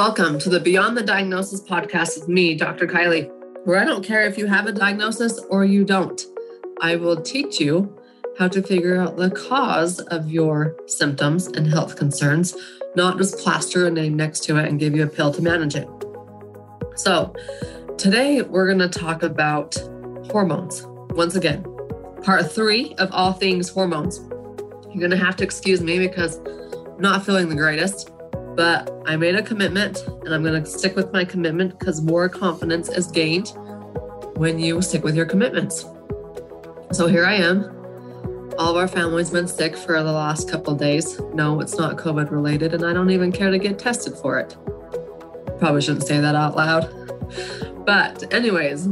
Welcome to the Beyond the Diagnosis podcast with me, Dr. Kylie, where I don't care if you have a diagnosis or you don't. I will teach you how to figure out the cause of your symptoms and health concerns, not just plaster a name next to it and give you a pill to manage it. So, today we're going to talk about hormones. Once again, part three of all things hormones. You're going to have to excuse me because I'm not feeling the greatest, but I made a commitment and I'm going to stick with my commitment because more confidence is gained when you stick with your commitments. So here I am all of our family's been sick for the last couple days. No, it's not COVID related, and I don't even care to get tested for it. Probably shouldn't say that out loud. But, anyways,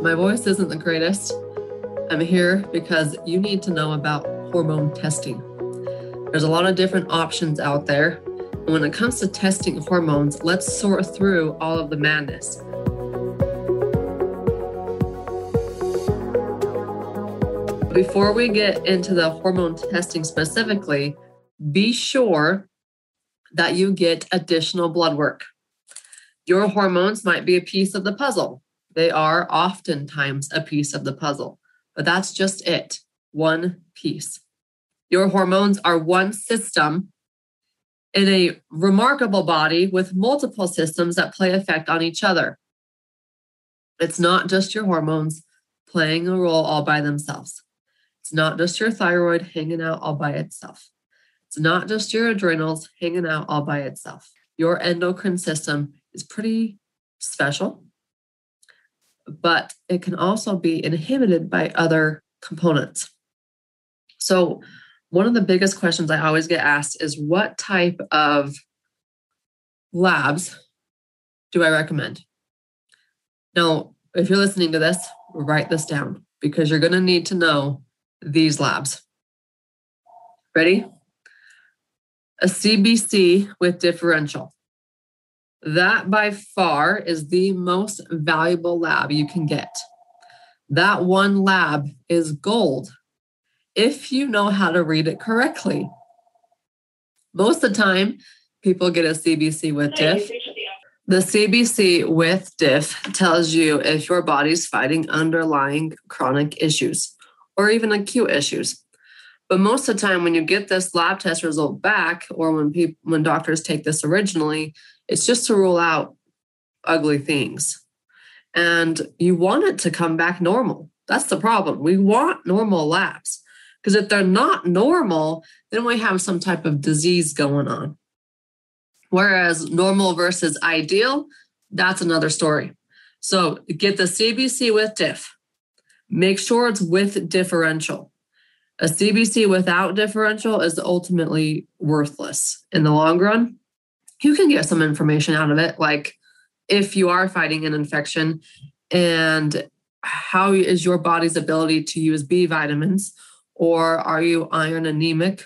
my voice isn't the greatest. I'm here because you need to know about hormone testing. There's a lot of different options out there. When it comes to testing hormones, let's sort through all of the madness. Before we get into the hormone testing specifically, be sure that you get additional blood work. Your hormones might be a piece of the puzzle. They are oftentimes a piece of the puzzle, but that's just it one piece. Your hormones are one system in a remarkable body with multiple systems that play effect on each other. It's not just your hormones playing a role all by themselves. It's not just your thyroid hanging out all by itself. It's not just your adrenals hanging out all by itself. Your endocrine system is pretty special, but it can also be inhibited by other components. So, one of the biggest questions I always get asked is what type of labs do I recommend? Now, if you're listening to this, write this down because you're going to need to know these labs. Ready? A CBC with differential. That by far is the most valuable lab you can get. That one lab is gold if you know how to read it correctly. Most of the time, people get a CBC with diff. The CBC with diff tells you if your body's fighting underlying chronic issues or even acute issues. But most of the time, when you get this lab test result back, or when people, when doctors take this originally, it's just to rule out ugly things, and you want it to come back normal. That's the problem. We want normal labs because if they're not normal, then we have some type of disease going on. Whereas normal versus ideal, that's another story. So get the CBC with diff. Make sure it's with differential. A CBC without differential is ultimately worthless in the long run. You can get some information out of it, like if you are fighting an infection and how is your body's ability to use B vitamins, or are you iron anemic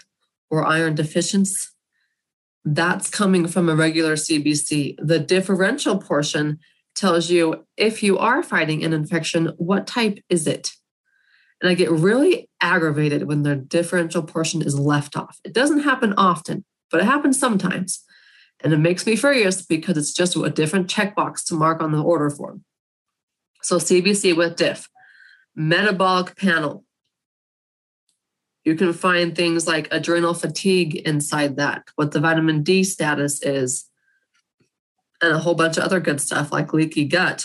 or iron deficient? That's coming from a regular CBC. The differential portion tells you if you are fighting an infection, what type is it? And I get really aggravated when the differential portion is left off. It doesn't happen often, but it happens sometimes. And it makes me furious because it's just a different checkbox to mark on the order form. So CBC with diff, metabolic panel. You can find things like adrenal fatigue inside that, what the vitamin D status is, and a whole bunch of other good stuff like leaky gut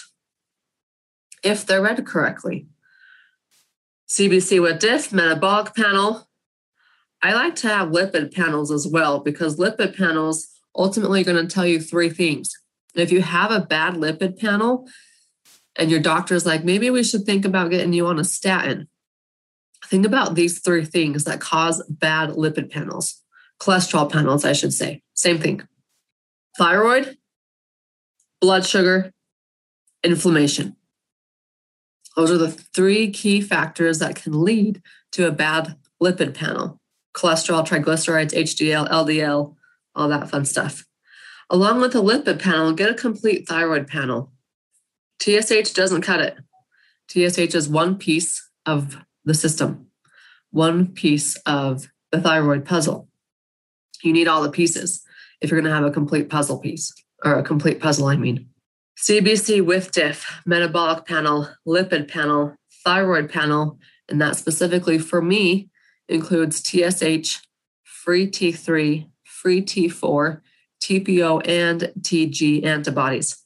if they're read correctly. CBC with diff, metabolic panel. I like to have lipid panels as well because lipid panels ultimately are going to tell you three things. If you have a bad lipid panel and your doctor's like, maybe we should think about getting you on a statin, think about these three things that cause bad lipid panels, cholesterol panels, I should say. Same thing thyroid, blood sugar, inflammation. Those are the three key factors that can lead to a bad lipid panel cholesterol, triglycerides, HDL, LDL, all that fun stuff. Along with a lipid panel, get a complete thyroid panel. TSH doesn't cut it. TSH is one piece of the system, one piece of the thyroid puzzle. You need all the pieces if you're going to have a complete puzzle piece. or a complete puzzle, I mean. CBC with diff, metabolic panel, lipid panel, thyroid panel, and that specifically for me includes TSH, free T3, free T4, TPO, and TG antibodies.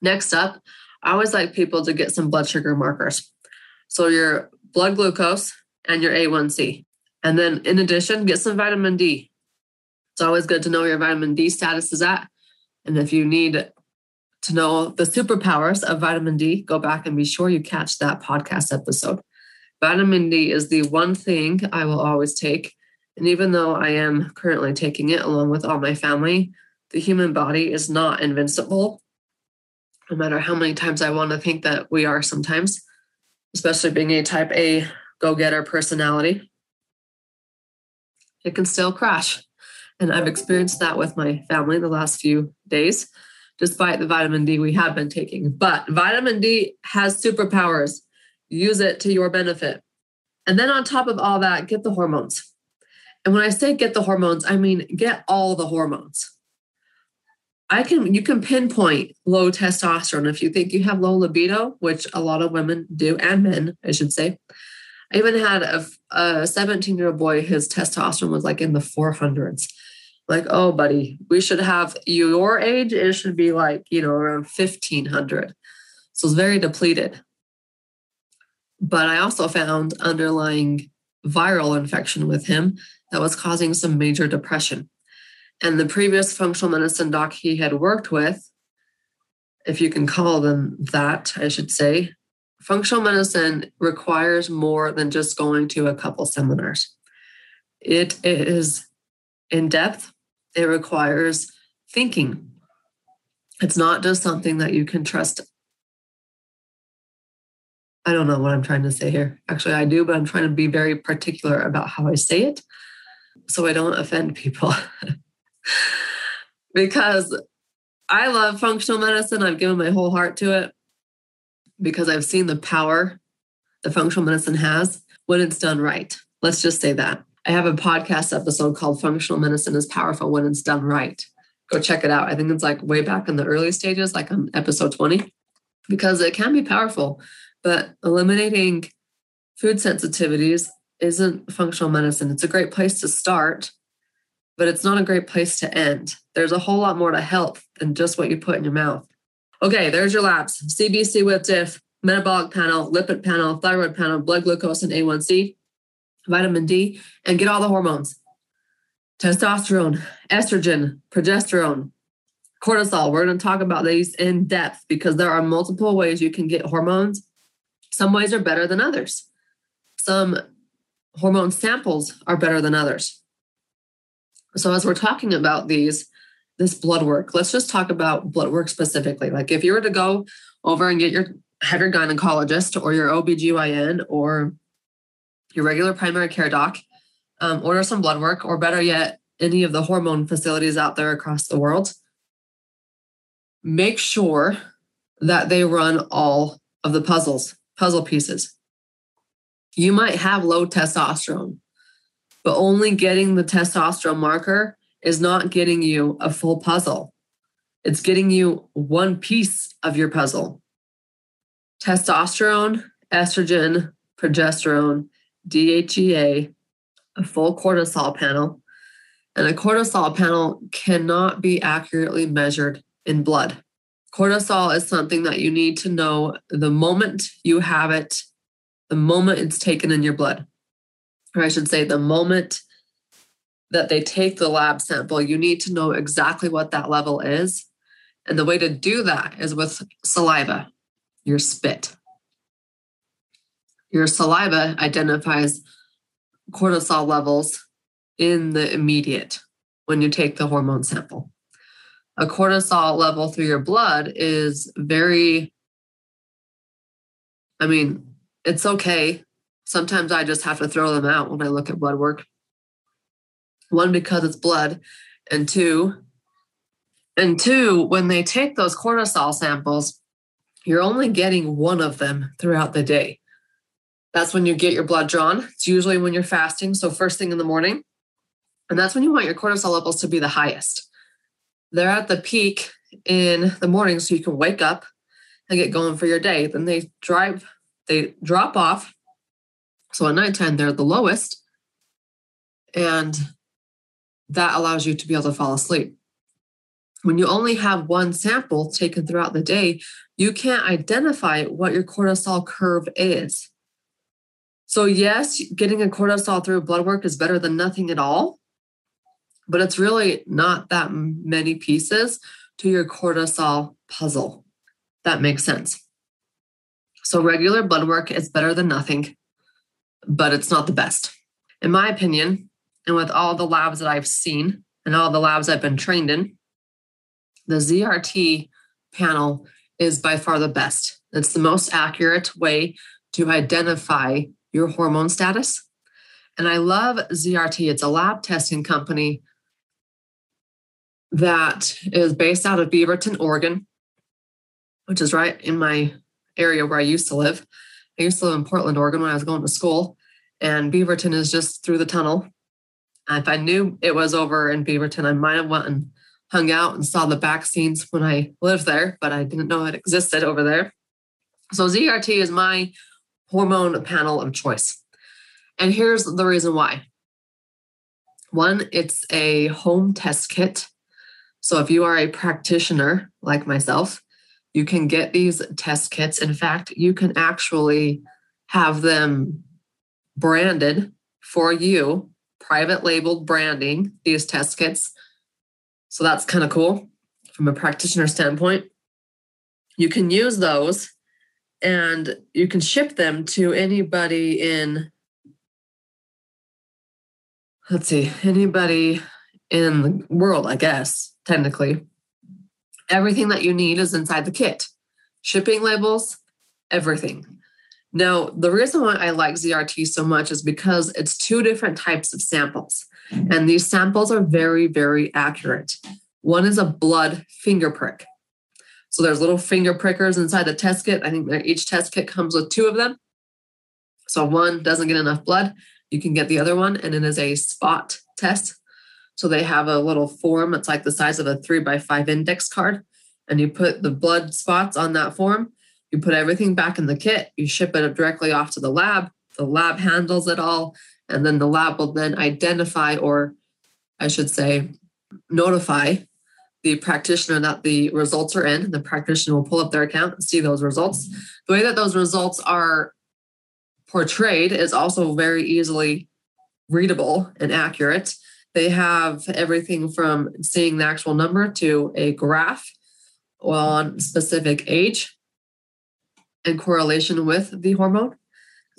Next up, I always like people to get some blood sugar markers. So your blood glucose and your A1C. And then in addition, get some vitamin D. It's always good to know your vitamin D status is at. And if you need to know the superpowers of vitamin D, go back and be sure you catch that podcast episode. Vitamin D is the one thing I will always take. And even though I am currently taking it along with all my family, the human body is not invincible, no matter how many times I want to think that we are sometimes, especially being a type A go getter personality. It can still crash. And I've experienced that with my family the last few days despite the vitamin D we have been taking. But vitamin D has superpowers. Use it to your benefit. And then on top of all that, get the hormones. And when I say get the hormones, I mean get all the hormones. I can you can pinpoint low testosterone if you think you have low libido, which a lot of women do and men, I should say. I even had a 17 year old boy, his testosterone was like in the 400s like, oh, buddy, we should have your age. It should be like, you know, around 1500. So it's very depleted. But I also found underlying viral infection with him that was causing some major depression. And the previous functional medicine doc he had worked with, if you can call them that, I should say, functional medicine requires more than just going to a couple seminars. It is in depth, it requires thinking. It's not just something that you can trust. I don't know what I'm trying to say here. Actually, I do, but I'm trying to be very particular about how I say it so I don't offend people. because I love functional medicine. I've given my whole heart to it because I've seen the power the functional medicine has when it's done right. Let's just say that. I have a podcast episode called Functional Medicine is Powerful When It's Done Right. Go check it out. I think it's like way back in the early stages, like on episode 20, because it can be powerful. But eliminating food sensitivities isn't functional medicine. It's a great place to start, but it's not a great place to end. There's a whole lot more to health than just what you put in your mouth. Okay, there's your labs CBC with diff, metabolic panel, lipid panel, thyroid panel, blood glucose, and A1C vitamin D, and get all the hormones testosterone, estrogen, progesterone, cortisol. We're going to talk about these in depth because there are multiple ways you can get hormones. Some ways are better than others. Some hormone samples are better than others. So, as we're talking about these, this blood work, let's just talk about blood work specifically. Like, if you were to go over and get your have your gynecologist or your OBGYN or your regular primary care doc, um, order some blood work, or better yet, any of the hormone facilities out there across the world. Make sure that they run all of the puzzles, puzzle pieces. You might have low testosterone, but only getting the testosterone marker is not getting you a full puzzle. It's getting you one piece of your puzzle. Testosterone, estrogen, progesterone, DHEA, a full cortisol panel, and a cortisol panel cannot be accurately measured in blood. Cortisol is something that you need to know the moment you have it, the moment it's taken in your blood. Or I should say, the moment that they take the lab sample, you need to know exactly what that level is. And the way to do that is with saliva, your spit. Your saliva identifies cortisol levels in the immediate when you take the hormone sample. A cortisol level through your blood is very, I mean, it's okay. Sometimes I just have to throw them out when I look at blood work. One, because it's blood, and two, and two, when they take those cortisol samples, you're only getting one of them throughout the day. That's when you get your blood drawn. It's usually when you're fasting, so first thing in the morning. And that's when you want your cortisol levels to be the highest. they're at the peak in the morning so you can wake up and get going for your day. Then they drive, they drop off. So at nighttime, they're the lowest. And that allows you to be able to fall asleep. When you only have one sample taken throughout the day, you can't identify what your cortisol curve is. So, yes, getting a cortisol through blood work is better than nothing at all, but it's really not that many pieces to your cortisol puzzle. That makes sense. So, regular blood work is better than nothing, but it's not the best. In my opinion, and with all the labs that I've seen and all the labs I've been trained in, the ZRT panel is by far the best. It's the most accurate way to identify your hormone status. And I love ZRT. It's a lab testing company that is based out of Beaverton, Oregon, which is right in my area where I used to live. I used to live in Portland, Oregon when I was going to school, and Beaverton is just through the tunnel. if I knew it was over in Beaverton, I might have went and hung out and saw the back scenes when I lived there, but I didn't know it existed over there. So ZRT is my hormone panel of choice. And here's the reason why. One, it's a home test kit. So if you are a practitioner like myself, you can get these test kits. In fact, you can actually have them branded for you, private labeled branding, these test kits so that's kind of cool from a practitioner standpoint. You can use those and you can ship them to anybody in, let's see, anybody in the world, I guess, technically. Everything that you need is inside the kit shipping labels, everything. Now, the reason why I like ZRT so much is because it's two different types of samples. Mm-hmm. And these samples are very, very accurate. One is a blood finger prick. So there's little finger prickers inside the test kit. I think each test kit comes with two of them. So one doesn't get enough blood, you can get the other one, and it is a spot test. So they have a little form. It's like the size of a three by five index card, and you put the blood spots on that form. You put everything back in the kit. You ship it directly off to the lab. The lab handles it all. And then the lab will then identify, or I should say, notify the practitioner that the results are in. The practitioner will pull up their account and see those results. The way that those results are portrayed is also very easily readable and accurate. They have everything from seeing the actual number to a graph on specific age and correlation with the hormone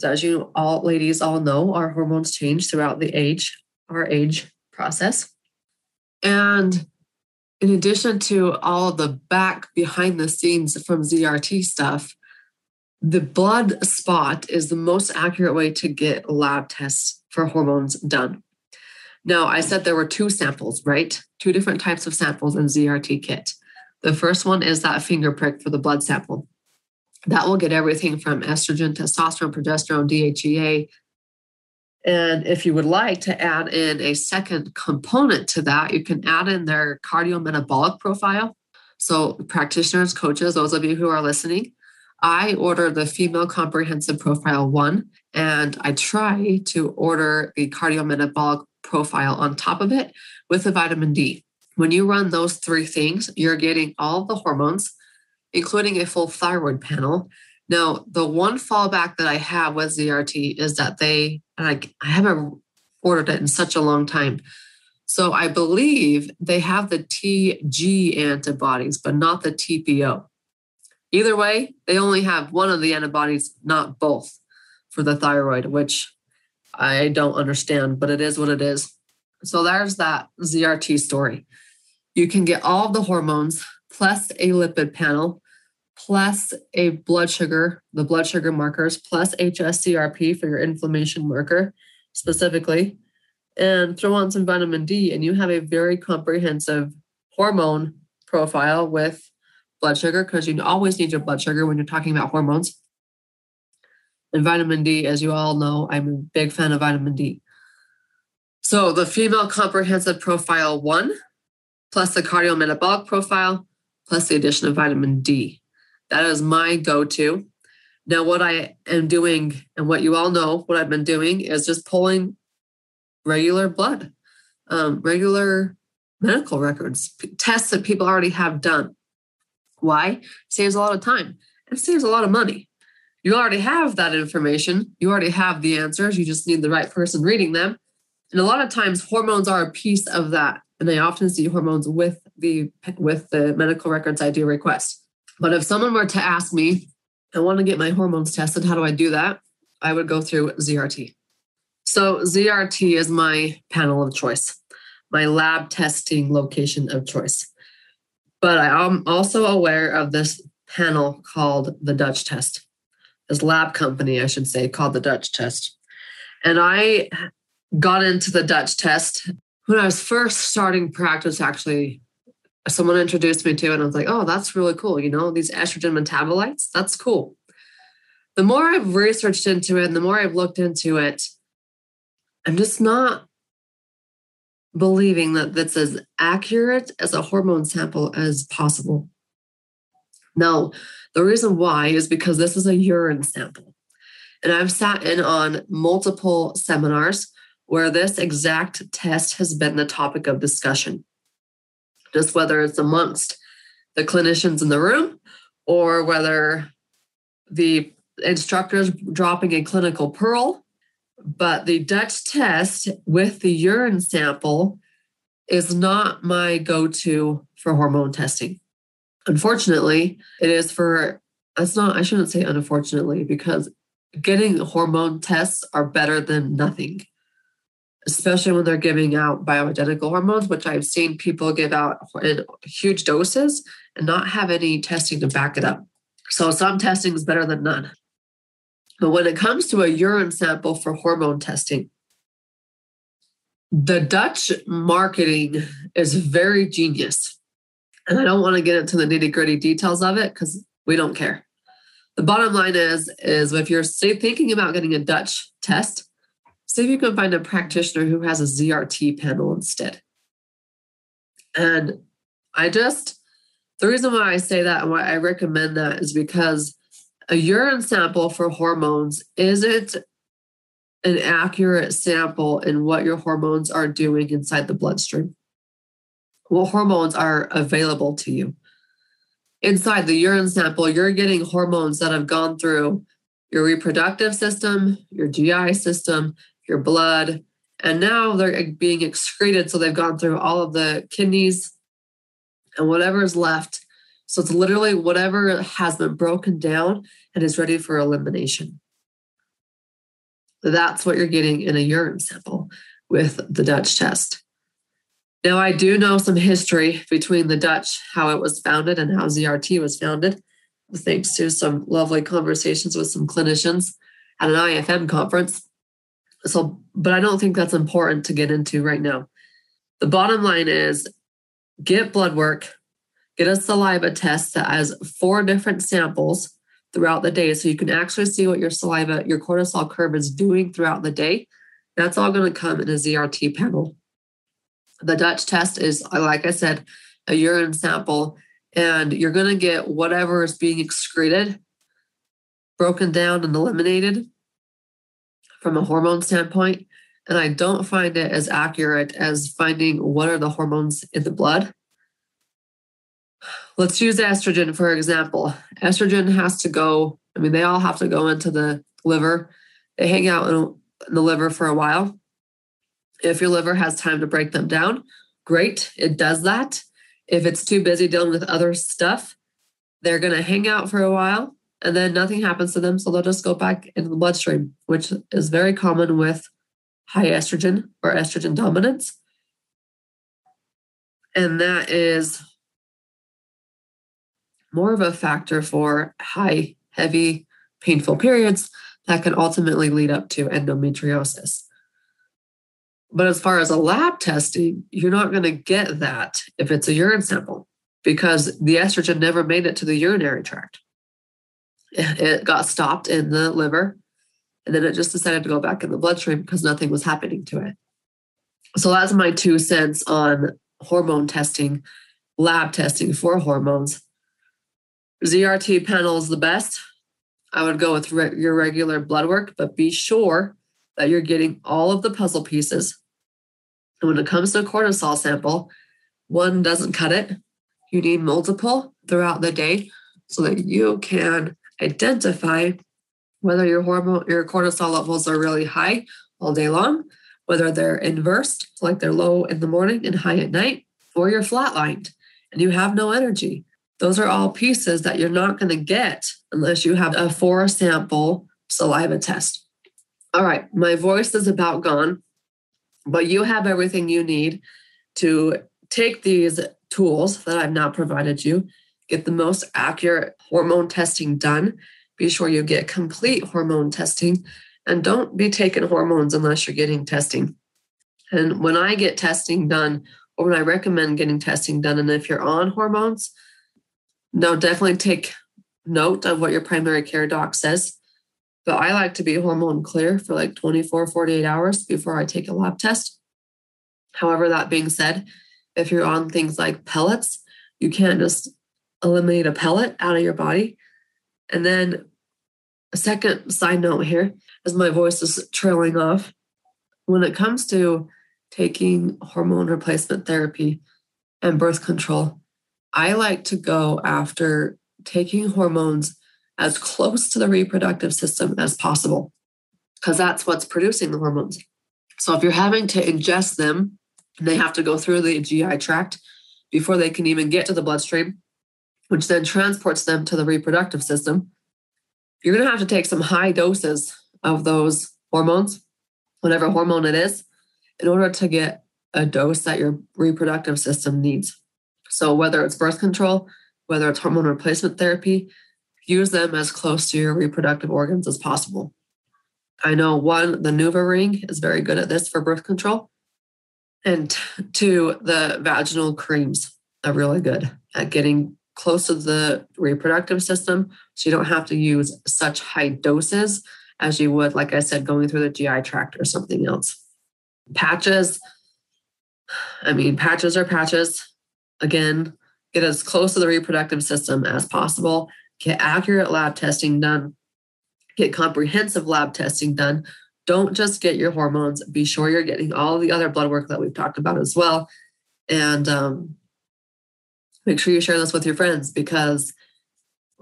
as you all ladies all know, our hormones change throughout the age, our age process. And in addition to all the back behind the scenes from ZRT stuff, the blood spot is the most accurate way to get lab tests for hormones done. Now, I said there were two samples, right? Two different types of samples in ZRT kit. The first one is that finger prick for the blood sample that will get everything from estrogen, testosterone, progesterone, DHEA. And if you would like to add in a second component to that, you can add in their cardiometabolic profile. So, practitioners, coaches, those of you who are listening, I order the female comprehensive profile one, and I try to order the cardiometabolic profile on top of it with the vitamin D. When you run those three things, you're getting all the hormones including a full thyroid panel. Now, the one fallback that I have with ZRT is that they, and I, I haven't ordered it in such a long time. So I believe they have the TG antibodies, but not the TPO. Either way, they only have one of the antibodies, not both for the thyroid, which I don't understand, but it is what it is. So there's that ZRT story. You can get all the hormones plus a lipid panel, plus a blood sugar, the blood sugar markers, plus HSCRP for your inflammation marker specifically, and throw on some vitamin D, and you have a very comprehensive hormone profile with blood sugar because you always need your blood sugar when you're talking about hormones. And vitamin D, as you all know, I'm a big fan of vitamin D. So the female comprehensive profile one plus the cardiometabolic profile, plus the addition of vitamin D. That is my go to. Now, what I am doing, and what you all know, what I've been doing is just pulling regular blood, um, regular medical records, tests that people already have done. Why? Saves a lot of time. It saves a lot of money. You already have that information. You already have the answers. You just need the right person reading them. And a lot of times hormones are a piece of that. And I often see hormones with the with the medical records I do request. But if someone were to ask me, I want to get my hormones tested, how do I do that? I would go through ZRT. So ZRT is my panel of choice, my lab testing location of choice. But I am also aware of this panel called the Dutch test, this lab company, I should say, called the Dutch test. And I got into the Dutch test when I was first starting practice, actually. Someone introduced me to it, and I was like, oh, that's really cool. You know, these estrogen metabolites, that's cool. The more I've researched into it and the more I've looked into it, I'm just not believing that that's as accurate as a hormone sample as possible. Now, the reason why is because this is a urine sample. And I've sat in on multiple seminars where this exact test has been the topic of discussion. Just whether it's amongst the clinicians in the room or whether the instructors dropping a clinical pearl. But the Dutch test with the urine sample is not my go to for hormone testing. Unfortunately, it is for, it's not, I shouldn't say unfortunately, because getting hormone tests are better than nothing especially when they're giving out bioidentical hormones, which I've seen people give out in huge doses and not have any testing to back it up. So some testing is better than none. But when it comes to a urine sample for hormone testing, the Dutch marketing is very genius. And I don't want to get into the nitty gritty details of it because we don't care. The bottom line is, is if you're thinking about getting a Dutch test, see if you can find a practitioner who has a ZRT panel instead. And I just, the reason why I say that and why I recommend that is because a urine sample for hormones isn't an accurate sample in what your hormones are doing inside the bloodstream. What hormones are available to you. Inside the urine sample, you're getting hormones that have gone through your reproductive system, your GI system, your blood, and now they're being excreted. So they've gone through all of the kidneys and whatever is left. So it's literally whatever has been broken down and is ready for elimination. That's what you're getting in a urine sample with the Dutch test. Now, I do know some history between the Dutch, how it was founded, and how ZRT was founded, thanks to some lovely conversations with some clinicians at an IFM conference. So, but I don't think that's important to get into right now. The bottom line is get blood work, get a saliva test that has four different samples throughout the day so you can actually see what your saliva, your cortisol curve is doing throughout the day. That's all going to come in a ZRT panel. The Dutch test is, like I said, a urine sample, and you're going to get whatever is being excreted, broken down, and eliminated from a hormone standpoint. And I don't find it as accurate as finding what are the hormones in the blood. Let's use estrogen, for example. Estrogen has to go, I mean, they all have to go into the liver. They hang out in, the liver for a while. If your liver has time to break them down, great, it does that. If it's too busy dealing with other stuff, they're going to hang out for a while and then nothing happens to them. So they'll just go back into the bloodstream, which is very common with high estrogen or estrogen dominance. And that is more of a factor for high, heavy, painful periods that can ultimately lead up to endometriosis. But as far as a lab testing, you're not going to get that if it's a urine sample because the estrogen never made it to the urinary tract it got stopped in the liver and then it just decided to go back in the bloodstream because nothing was happening to it so that's my two cents on hormone testing, lab testing for hormones. ZRT panel is the best. I would go with re- your regular blood work, but be sure that you're getting all of the puzzle pieces. And when it comes to a cortisol sample, one doesn't cut it. You need multiple throughout the day so that you can identify whether your hormone, your cortisol levels are really high all day long, whether they're inversed, like they're low in the morning and high at night, or you're flatlined and you have no energy. Those are all pieces that you're not going to get unless you have a four sample saliva test. All right, my voice is about gone, but you have everything you need to take these tools that I've now provided you, get the most accurate hormone testing done. Be sure you get complete hormone testing and don't be taking hormones unless you're getting testing. And when I get testing done, or when I recommend getting testing done, and if you're on hormones, no, definitely take note of what your primary care doc says. But I like to be hormone clear for like 24, 48 hours before I take a lab test. However, that being said, if you're on things like pellets, you can't just eliminate a pellet out of your body. And then a second side note here, as my voice is trailing off, when it comes to taking hormone replacement therapy and birth control, I like to go after taking hormones as close to the reproductive system as possible because that's what's producing the hormones. So if you're having to ingest them, they have to go through the GI tract before they can even get to the bloodstream, which then transports them to the reproductive system. You're going to have to take some high doses of those hormones, whatever hormone it is, in order to get a dose that your reproductive system needs. So, whether it's birth control, whether it's hormone replacement therapy, use them as close to your reproductive organs as possible. I know one, the NuvaRing is very good at this for birth control. And two, the vaginal creams are really good at getting close to the reproductive system. So you don't have to use such high doses as you would, like I said, going through the GI tract or something else. Patches, I mean, patches are patches. Again, get as close to the reproductive system as possible, get accurate lab testing done, get comprehensive lab testing done. Don't just get your hormones, be sure you're getting all the other blood work that we've talked about as well. And um, make sure you share this with your friends because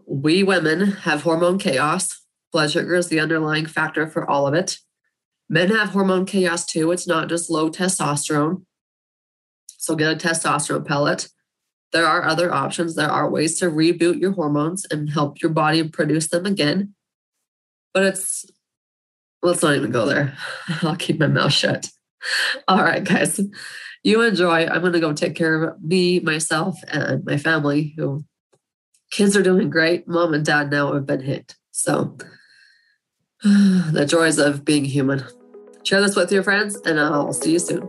we women have hormone chaos. Blood sugar is the underlying factor for all of it. Men have hormone chaos too. It's not just low testosterone. So get a testosterone pellet. There are other options. There are ways to reboot your hormones and help your body produce them again. But it's, let's not even go there. I'll keep my mouth shut. All right, guys. You enjoy. I'm going to go take care of me, myself, and my family, who kids are doing great. Mom and dad now have been hit. So, the joys of being human. Share this with your friends, and I'll see you soon.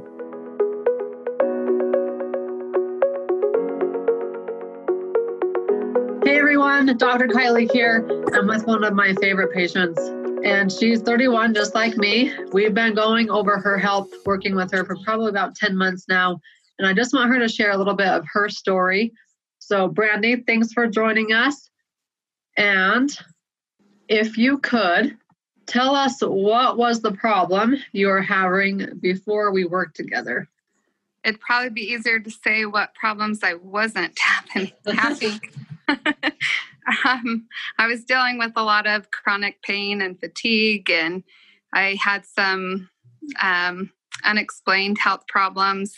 Hey everyone. Dr. Kylie here. I'm with one of my favorite patients, and she's 31, just like me. We've been going over her health, working with her for probably about 10 months now. And I just want her to share a little bit of her story. So, Brandy, thanks for joining us. And if you could tell us what was the problem you were having before we worked together. It'd probably be easier to say what problems I wasn't having. um, I was dealing with a lot of chronic pain and fatigue, and I had some um, unexplained health problems,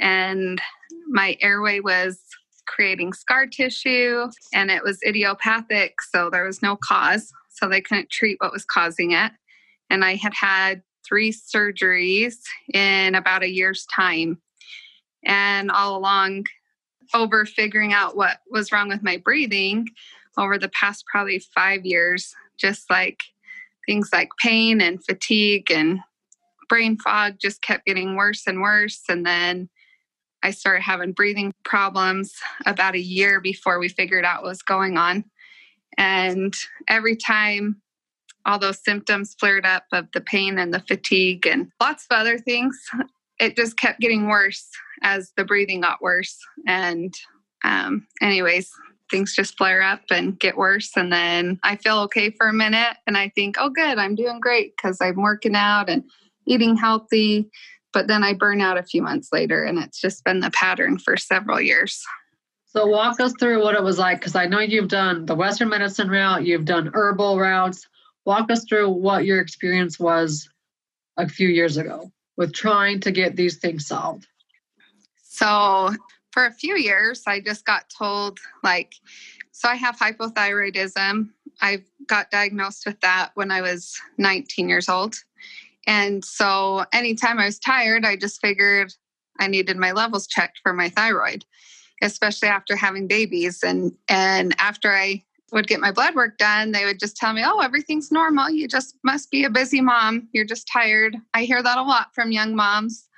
and my airway was creating scar tissue, and it was idiopathic, so there was no cause, so they couldn't treat what was causing it. And I had had three surgeries in about a year's time. And all along, over figuring out what was wrong with my breathing over the past probably five years, just like things like pain and fatigue and brain fog just kept getting worse and worse. And then I started having breathing problems about a year before we figured out what was going on. And every time all those symptoms flared up of the pain and the fatigue and lots of other things, it just kept getting worse as the breathing got worse. And, um, anyways, things just flare up and get worse. And then I feel okay for a minute and I think, oh, good, I'm doing great because I'm working out and eating healthy. But then I burn out a few months later, and it's just been the pattern for several years. So, walk us through what it was like because I know you've done the Western medicine route, you've done herbal routes. Walk us through what your experience was a few years ago with trying to get these things solved. So, for a few years, I just got told, like, so I have hypothyroidism. I got diagnosed with that when I was 19 years old. And so anytime I was tired, I just figured I needed my levels checked for my thyroid, especially after having babies. And and after I would get my blood work done, they would just tell me, "Oh, everything's normal. You just must be a busy mom. You're just tired." I hear that a lot from young moms.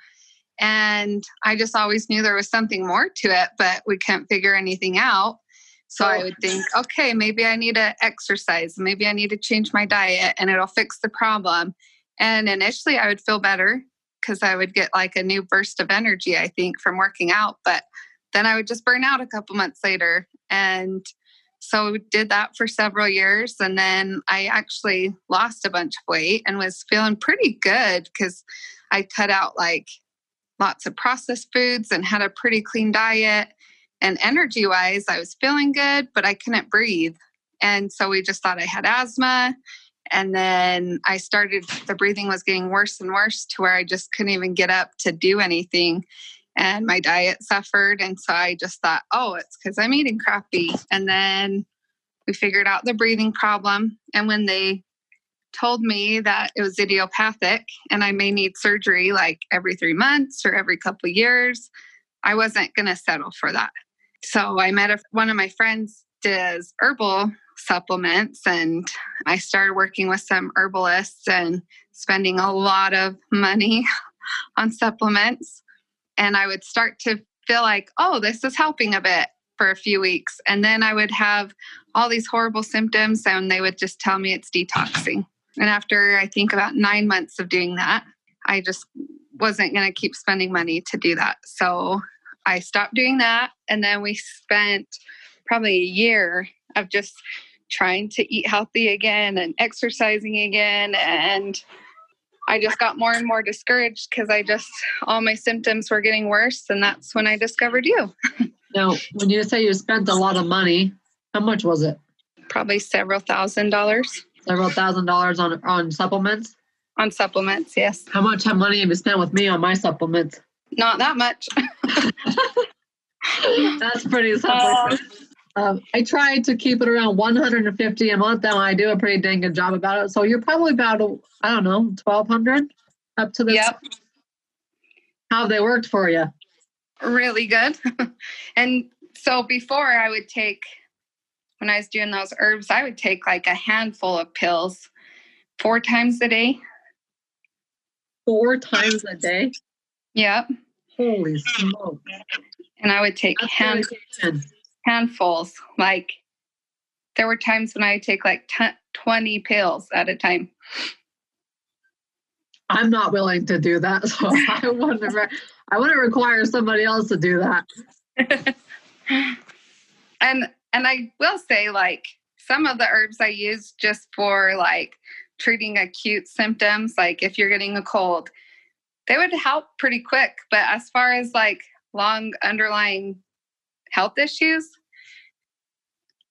And I just always knew there was something more to it, but we couldn't figure anything out. So I oh. would think, okay, maybe I need to exercise, maybe I need to change my diet and it'll fix the problem. And initially I would feel better because I would get like a new burst of energy, I think, from working out. But then I would just burn out a couple months later. And so we did that for several years. And then I actually lost a bunch of weight and was feeling pretty good because I cut out like lots of processed foods and had a pretty clean diet. And energy wise, I was feeling good, but I couldn't breathe. And so we just thought I had asthma. And then I started, the breathing was getting worse and worse to where I just couldn't even get up to do anything. And my diet suffered. And so I just thought, oh, it's because I'm eating crappy. And then we figured out the breathing problem. And when they told me that it was idiopathic and I may need surgery like every three months or every couple years, I wasn't going to settle for that. So I met a, one of my friends does herbal supplements and I started working with some herbalists and spending a lot of money on supplements. And I would start to feel like, oh, this is helping a bit for a few weeks. And then I would have all these horrible symptoms and they would just tell me it's detoxing. And after I think about nine months of doing that, I just wasn't going to keep spending money to do that. So I stopped doing that. And then we spent probably a year of just trying to eat healthy again and exercising again. And I just got more and more discouraged because I just, all my symptoms were getting worse. And that's when I discovered you. now, when you say you spent a lot of money, how much was it? Probably several thousand dollars. Several thousand dollars on, on supplements? On supplements, yes. How much money have you spent with me on my supplements? Not that much. That's pretty simple. Uh, um, I try to keep it around 150 a month, and I do a pretty dang good job about it. So you're probably about, I don't know, 1200 up to this. Yep. How have they worked for you? Really good. and so before I would take, when I was doing those herbs, I would take like a handful of pills four times a day. Four times a day? Yep. Holy smoke. And I would take handfuls handfuls. Like there were times when I take like t- 20 pills at a time. I'm not willing to do that. So I wouldn't, re- I wouldn't require somebody else to do that. and, and I will say like some of the herbs I use just for like treating acute symptoms, like if you're getting a cold, they would help pretty quick. But as far as like long underlying health issues,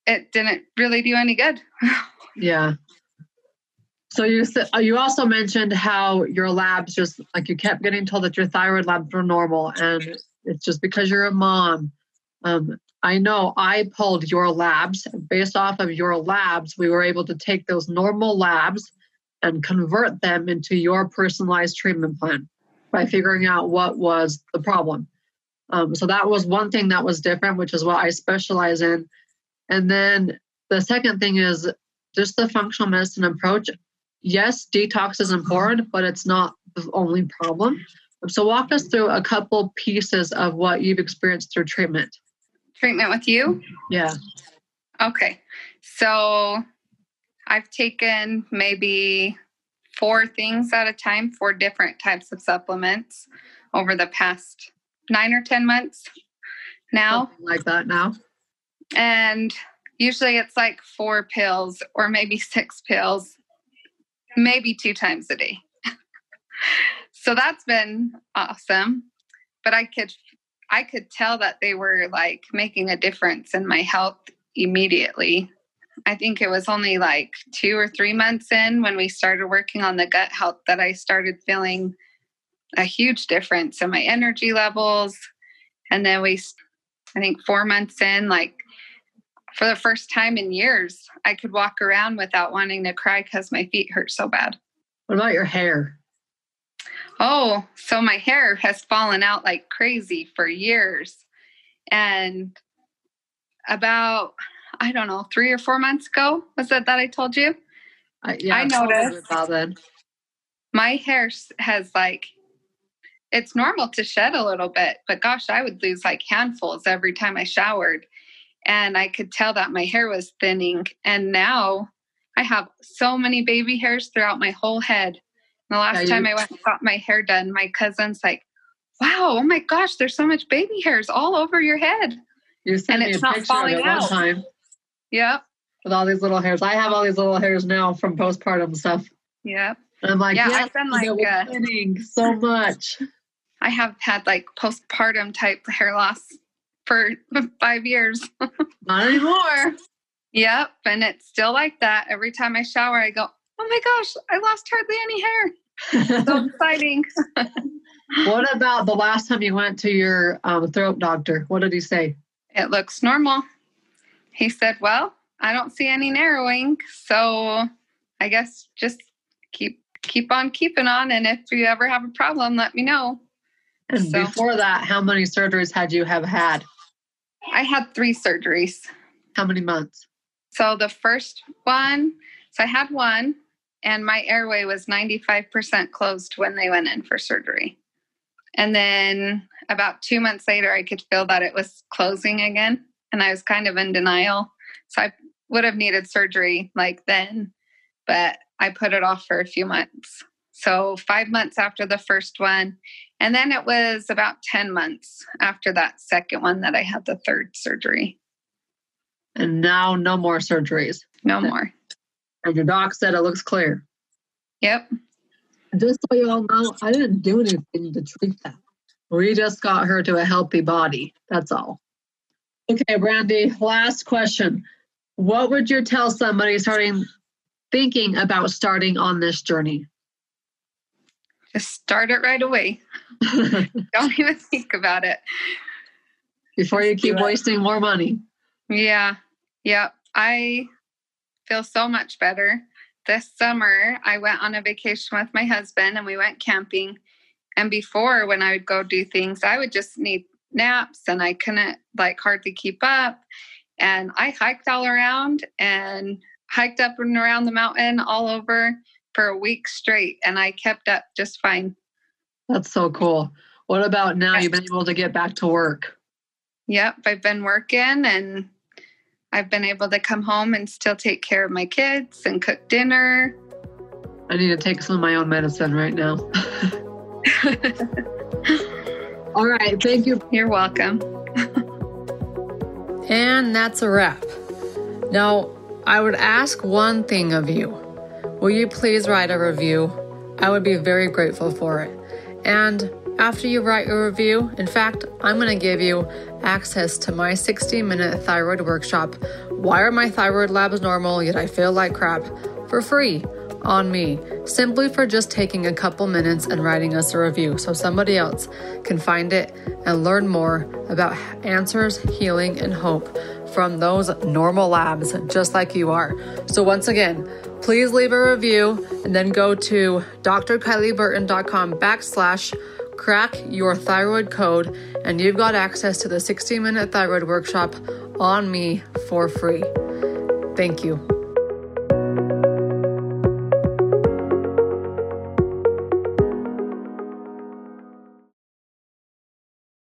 it didn't really do any good. yeah. So you uh, you also mentioned how your labs just like you kept getting told that your thyroid labs were normal, and it's just because you're a mom. Um, I know I pulled your labs based off of your labs. We were able to take those normal labs and convert them into your personalized treatment plan by figuring out what was the problem. Um, so that was one thing that was different, which is what I specialize in. And then the second thing is just the functional medicine approach. Yes, detox is important, but it's not the only problem. So walk us through a couple pieces of what you've experienced through treatment. Treatment with you? Yeah. Okay. So I've taken maybe four things at a time, four different types of supplements. over the past nine or 10 months now. Something like that now. And usually it's like four pills or maybe six pills, maybe two times a day. so that's been awesome. But I could I could tell that they were like making a difference in my health immediately. I think it was only like two or three months in when we started working on the gut health that I started feeling a huge difference in my energy levels. And then we, I think four months in, like for the first time in years, I could walk around without wanting to cry because my feet hurt so bad. What about your hair? Oh, so my hair has fallen out like crazy for years. And about, I don't know, three or four months ago, was it that I told you? I, yeah, I noticed. about then. My hair has like, it's normal to shed a little bit, but gosh, I would lose like handfuls every time I showered. And I could tell that my hair was thinning. And now I have so many baby hairs throughout my whole head. And The last time I went and got my hair done, my cousin's like, wow, oh my gosh, there's so much baby hairs all over your head. You sent And me it's a not picture of falling it one out. time Yep. with all these little hairs. I have all these little hairs now from postpartum stuff. Yep. And I'm like, Yeah, yes, I've been like, uh, thinning so much. I have had like postpartum type hair loss for five years. Not anymore. Yep. And it's still like that. Every time I shower, I go, oh my gosh, I lost hardly any hair. So exciting. what about the last time you went to your um, throat doctor? What did he say? It looks normal. He said, well, I don't see any narrowing. So I guess just keep keep on keeping on. And if you ever have a problem, let me know. And So- before that, how many surgeries had you have had? I had three surgeries. How many months? So the first one, so I had one, and my airway was 95% closed when they went in for surgery. And then about two months later, I could feel that it was closing again. And I was kind of in denial. So I would have needed surgery like then, but I put it off for a few months. So five months after the first one. And then it was about 10 months after that second one that I had the third surgery. And now no more surgeries. No more. And your doc said it looks clear. Yep. Just so you all know, I didn't do anything to treat that. We just got her to a healthy body. That's all. Okay, Brandy, last question. What would you tell somebody starting thinking about starting on this journey? Just start it right away. Don't even think about it. Before you Just keep it. wasting more money. Yeah. Yep. I feel so much better. This summer, I went on a vacation with my husband and we went camping. And before, when I would go do things, I would just need naps and I couldn't like hardly keep up. And I hiked all around and hiked up and around the mountain all over for a week straight. And I kept up just fine. That's so cool. What about now you've been able to get back to work? Yep, I've been working and I've been able to come home and still take care of my kids and cook dinner. I need to take some of my own medicine right now. All right, thank you. You're welcome. And that's a wrap. Now, I would ask one thing of you. Will you please write a review? I would be very grateful for it. And after you write your review, in fact, I'm going to give you access to my 60 minute thyroid workshop. Why are my thyroid labs normal yet I feel like crap? For free on me, simply for just taking a couple minutes and writing us a review so somebody else can find it and learn more about answers, healing, and hope from those normal labs, just like you are. So, once again, please leave a review and then go to drkylieburton.com backslash crack your thyroid code, and you've got access to the 60 minute thyroid workshop on me for free. Thank you.